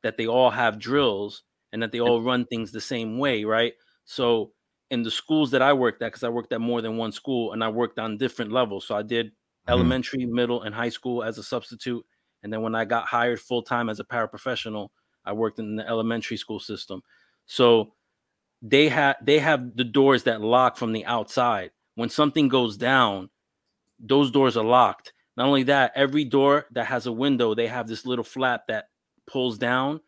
That they all have drills and that they all run things the same way, right? So, in the schools that I worked at, because I worked at more than one school and I worked on different levels. So I did mm-hmm. elementary, middle, and high school as a substitute. And then when I got hired full time as a paraprofessional, I worked in the elementary school system. So they have they have the doors that lock from the outside. When something goes down, those doors are locked. Not only that, every door that has a window, they have this little flap that pulls down.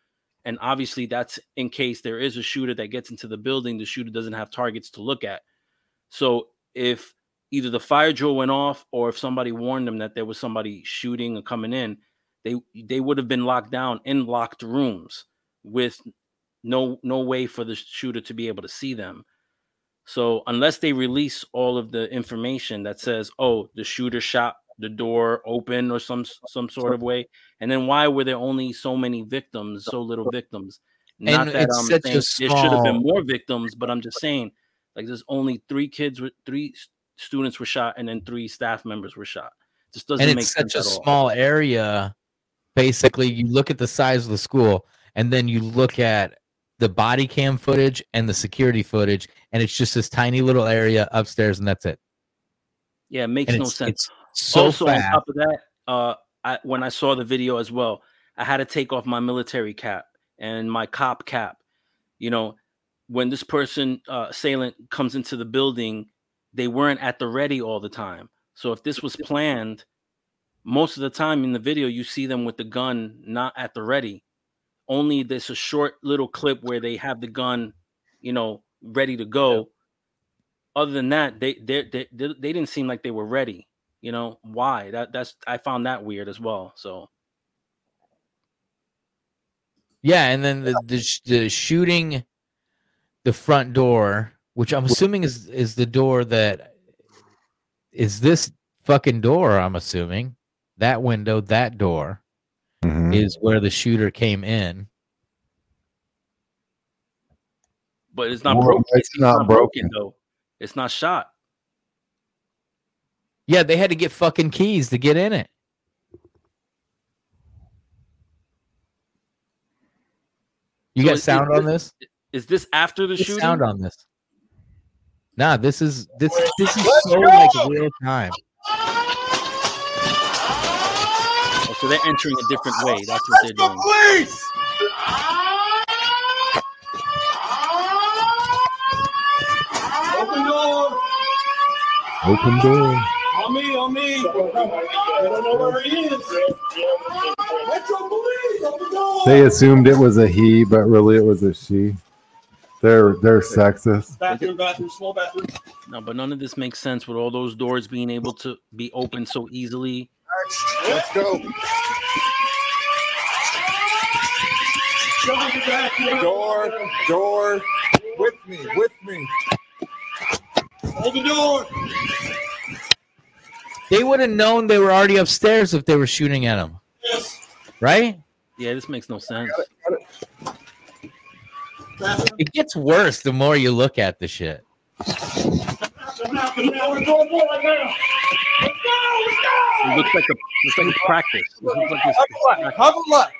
And obviously, that's in case there is a shooter that gets into the building, the shooter doesn't have targets to look at. So if either the fire drill went off or if somebody warned them that there was somebody shooting or coming in, they they would have been locked down in locked rooms with no no way for the shooter to be able to see them. So unless they release all of the information that says, "Oh, the shooter shot the door open" or some some sort of way, and then why were there only so many victims, so little victims? Not And that it's I'm such saying a there should have been more victims, but I'm just saying, like, there's only three kids, with three students were shot, and then three staff members were shot. Just doesn't and make it's sense such a at all. small area. Basically, you look at the size of the school, and then you look at the body cam footage and the security footage, and it's just this tiny little area upstairs, and that's it. Yeah, it makes And no sense. it's so also, on top of that, uh, I, when I saw the video as well, I had to take off my military cap and my cop cap. You know, when this person uh, assailant comes into the building, they weren't at the ready all the time. So if this was planned, most of the time in the video you see them with the gun not at the ready. Only there's a short little clip where they have the gun, you know, ready to go. Other than that, they they, they they they didn't seem like they were ready. You know why? That that's I found that weird as well. So Yeah, and then the the, the shooting the front door, which I'm assuming is is the door that is this fucking door. I'm assuming that window, that door Mhm. is where the shooter came in. But it's not Well, broken. it's not broken. though. It's not shot. Yeah, they had to get fucking keys to get in it. You So got sound is on this? Is this after the Get shooting? sound on this. Nah, this is this this is so like real time. Oh, so they're entering a different way. That's what they're doing. Police! Open door! Open door. On me, on me! I don't know where he is. Metro Police, open door! They assumed it was a he, but really it was a she. They're they're sexist. Bathroom, bathroom, small bathroom. No, but none of this makes sense with all those doors being able to be opened so easily. Let's go. Door, door, with me, with me. Hold the door. They would have known they were already upstairs if they were shooting at him. Right? Yeah, this makes no sense. It gets worse the more you look at the shit. It looks like a looks like a practice. It looks like it's- Cover left.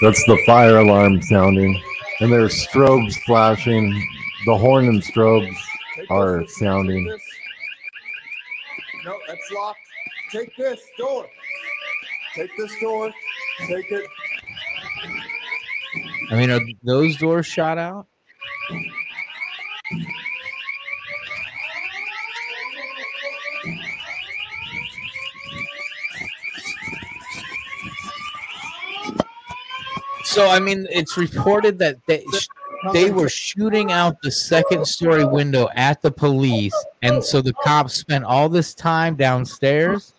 That's the fire alarm sounding. And there's strobes flashing. The horn and strobes are sounding. No, that's locked. Take this door. Take this door. Take it. I mean, are those doors shot out? So, I mean, it's reported that they they were shooting out the second story window at the police, and so the cops spent all this time downstairs,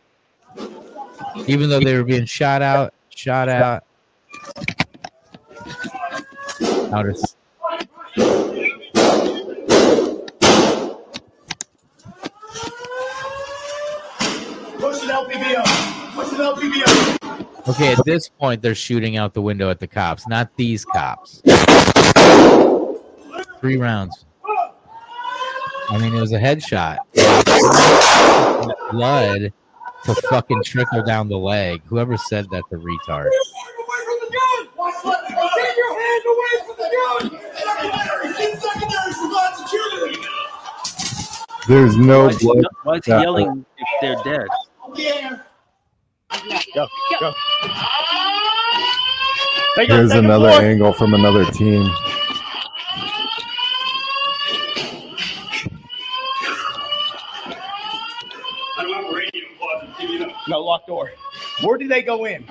even though they were being shot out, shot out. Okay, at this point, they're shooting out the window at the cops, not these cops. Three rounds. I mean, it was a headshot. Blood to fucking trickle down the leg. Whoever said that, the retard. Get your hand away from the gun! Secondary! Get secondary for God security! There's no Why is he, blood. why is he that- yelling if they're dead? Yeah. Go, go. Here's another angle from another team. No, locked door. Where do they go in?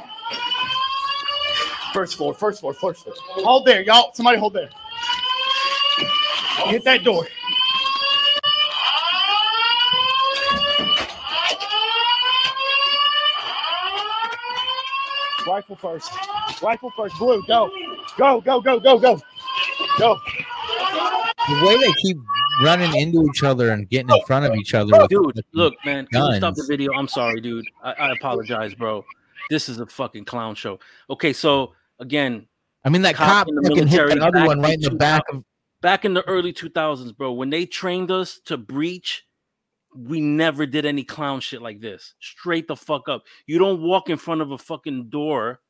First floor, first floor, first floor. Hold there, y'all. Somebody hold there. Hit that door. Rifle first. Rifle first. Blue, go. Go, go, go, go, go. Go. The way they keep running into each other and getting in front of each other. with Dude, look, man, can stop the video? I'm sorry, dude. I, I apologize, bro. This is a fucking clown show. Okay, so again, I mean, that cop in the hit military that other back one right in the back of. back in the early 2000s, bro. When they trained us to breach, we never did any clown shit like this. Straight the fuck up. You don't walk in front of a fucking door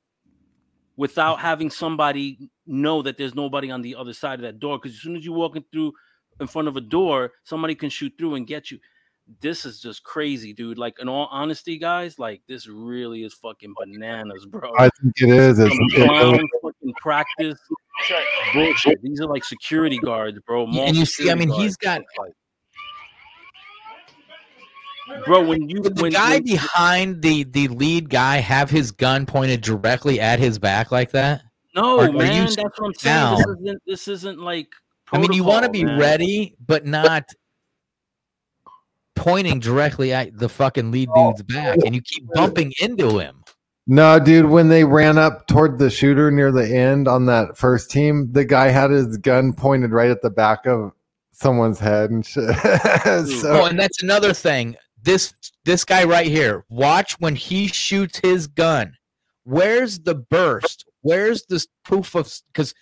without having somebody know that there's nobody on the other side of that door. Because as soon as you're walking through in front of a door, somebody can shoot through and get you. This is just crazy, dude. Like, in all honesty, guys, like this really is fucking bananas, bro. I think it is. It's, Some it- fucking practice bullshit. These are like security guards, bro. Yeah, mall and you see, I security mean, he's got bro. When you Did the when, guy when- behind the the lead guy have his gun pointed directly at his back like that? no Or man, that's what I'm saying. This isn't this isn't like. I mean, you want to be man. ready, but not pointing directly at the fucking lead oh, dude's back, and you keep bumping into him. No, dude, when they ran up toward the shooter near the end on that first team, the guy had his gun pointed right at the back of someone's head and shit. oh, and that's another thing. This this guy right here. Watch when he shoots his gun. Where's the burst? Where's this proof of because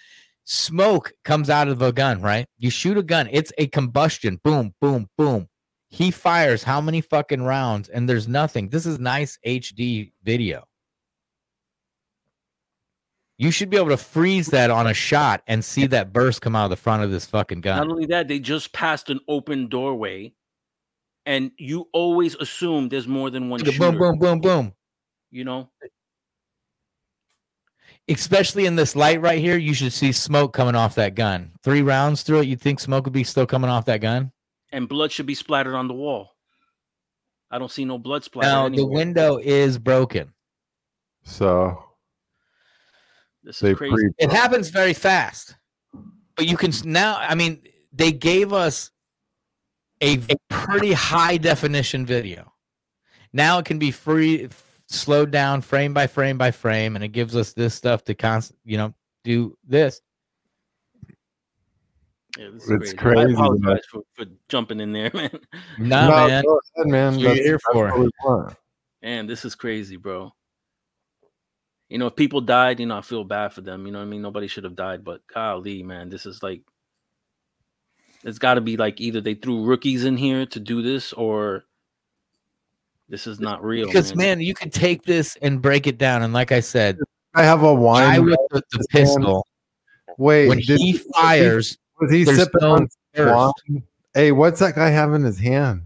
smoke comes out of a gun, right? You shoot a gun, it's a combustion. Boom, boom, boom. He fires how many fucking rounds, and there's nothing. This is nice HD video. You should be able to freeze that on a shot and see that burst come out of the front of this fucking gun. Not only that, they just passed an open doorway, and you always assume there's more than one Boom, shooter. boom, boom, boom. You know, especially in this light right here, you should see smoke coming off that gun. Three rounds through it, you'd think smoke would be still coming off that gun? And blood should be splattered on the wall. I don't see no blood splatter. Now the window is broken. so This is crazy. pre It happens very fast, but you can now. I mean, they gave us a pretty high definition video. Now it can be free, f- slowed down frame by frame by frame, and it gives us this stuff to const, you know, do this. Yeah, this is It's I crazy, apologize man. for, for jumping in there, man. No, No, man. go ahead, man. That's what you're here that's for. what we. Man, this is crazy, bro. You know, if people died, you know, I feel bad for them. You know what I mean? Nobody should have died, but golly, man, this is like it's got to be like either they threw rookies in here to do this or this is not real. Because man. man, you could take this and break it down, and like I said, I have a guy I with the, the pistol Wait, when did- he fires, was he there's sipping no on burst. wine? Hey, what's that guy have in his hand?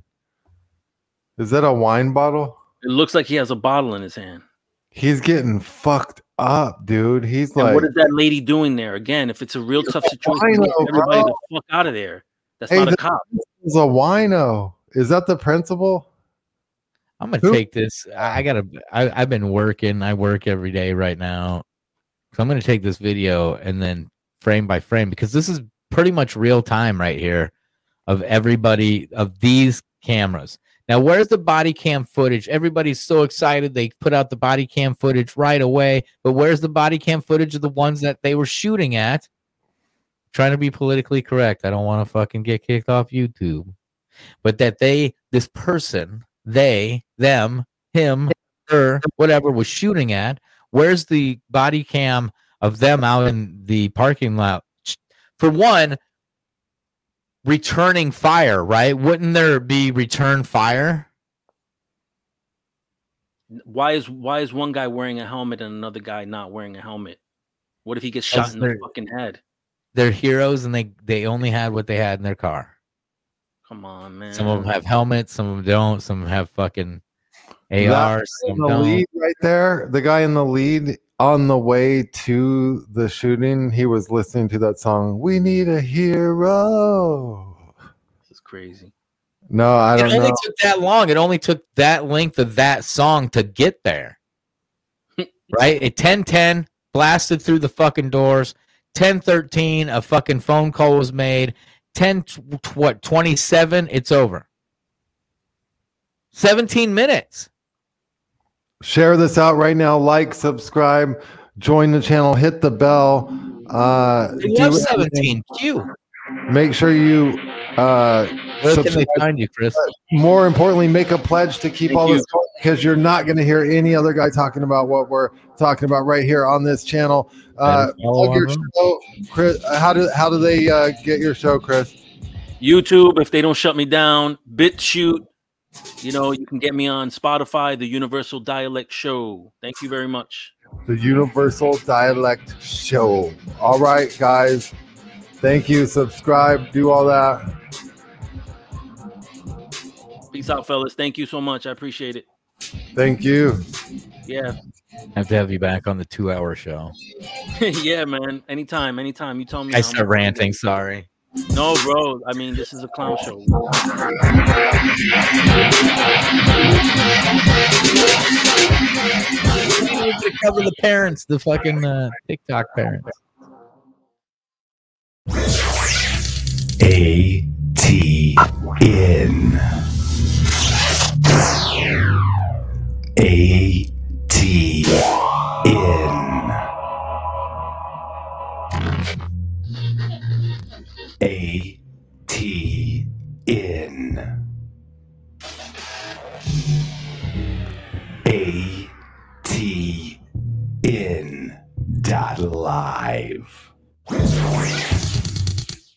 Is that a wine bottle? it looks like he has a bottle in his hand. He's getting fucked up, dude. He's And like, what is that lady doing there? Again, if it's a real tough situation, get wino, everybody the fuck out of there. That's Hey, not a the- cop. is a wino. Is that the principal? I'm gonna Who- take this. I, I gotta. I, I've been working. I work every day right now, so I'm gonna take this video and then frame by frame because this is pretty much real time right here of everybody of these cameras. Now, where's the body cam footage? Everybody's so excited they put out the body cam footage right away, but where's the body cam footage of the ones that they were shooting at? Trying to be politically correct. I don't want to fucking get kicked off YouTube, but that they, this person, they, them, him, her, whatever was shooting at. Where's the body cam of them out in the parking lot? For one, returning fire, right? Wouldn't there be return fire? Why is why is one guy wearing a helmet and another guy not wearing a helmet? What if he gets shot in the fucking head? They're heroes and they they only had what they had in their car. Come on, man. Some of them have helmets, some of them don't, some have fucking That ARs, guy in some the lead right there, the guy in the lead on the way to the shooting, he was listening to that song. We mm-hmm. need a hero. This is crazy. No, I don't it only know. took that long. It only took that length of that song to get there. right? At 1010, blasted through the fucking doors. 1013, a fucking phone call was made. 10 tw- tw- what 27, it's over. 17 minutes. Share this out right now. Like, subscribe, join the channel, hit the bell. Uh, They do love 17. Q. Make sure you uh, Where can they subscribe. find you, Chris? More importantly, make a pledge to keep Thank all you. this going because you're not going to hear any other guy talking about what we're talking about right here on this channel. Uh, plug your show, Chris. How do how do they uh, get your show, Chris? YouTube, if they don't shut me down, BitChute. You know, you can get me on Spotify, the Universal Dialect Show. Thank you very much. The Universal Dialect Show. All right, guys. Thank you. Subscribe. Do all that. Peace out, fellas. Thank you so much. I appreciate it. Thank you. Yeah. have to have you back on the two hour show. yeah, man. Anytime, anytime. You tell me. I start ranting. Sorry. No, bro. I mean, this is a clown show. to cover the parents, the fucking uh, TikTok parents. A T N. A T N. A T N A T N dot live.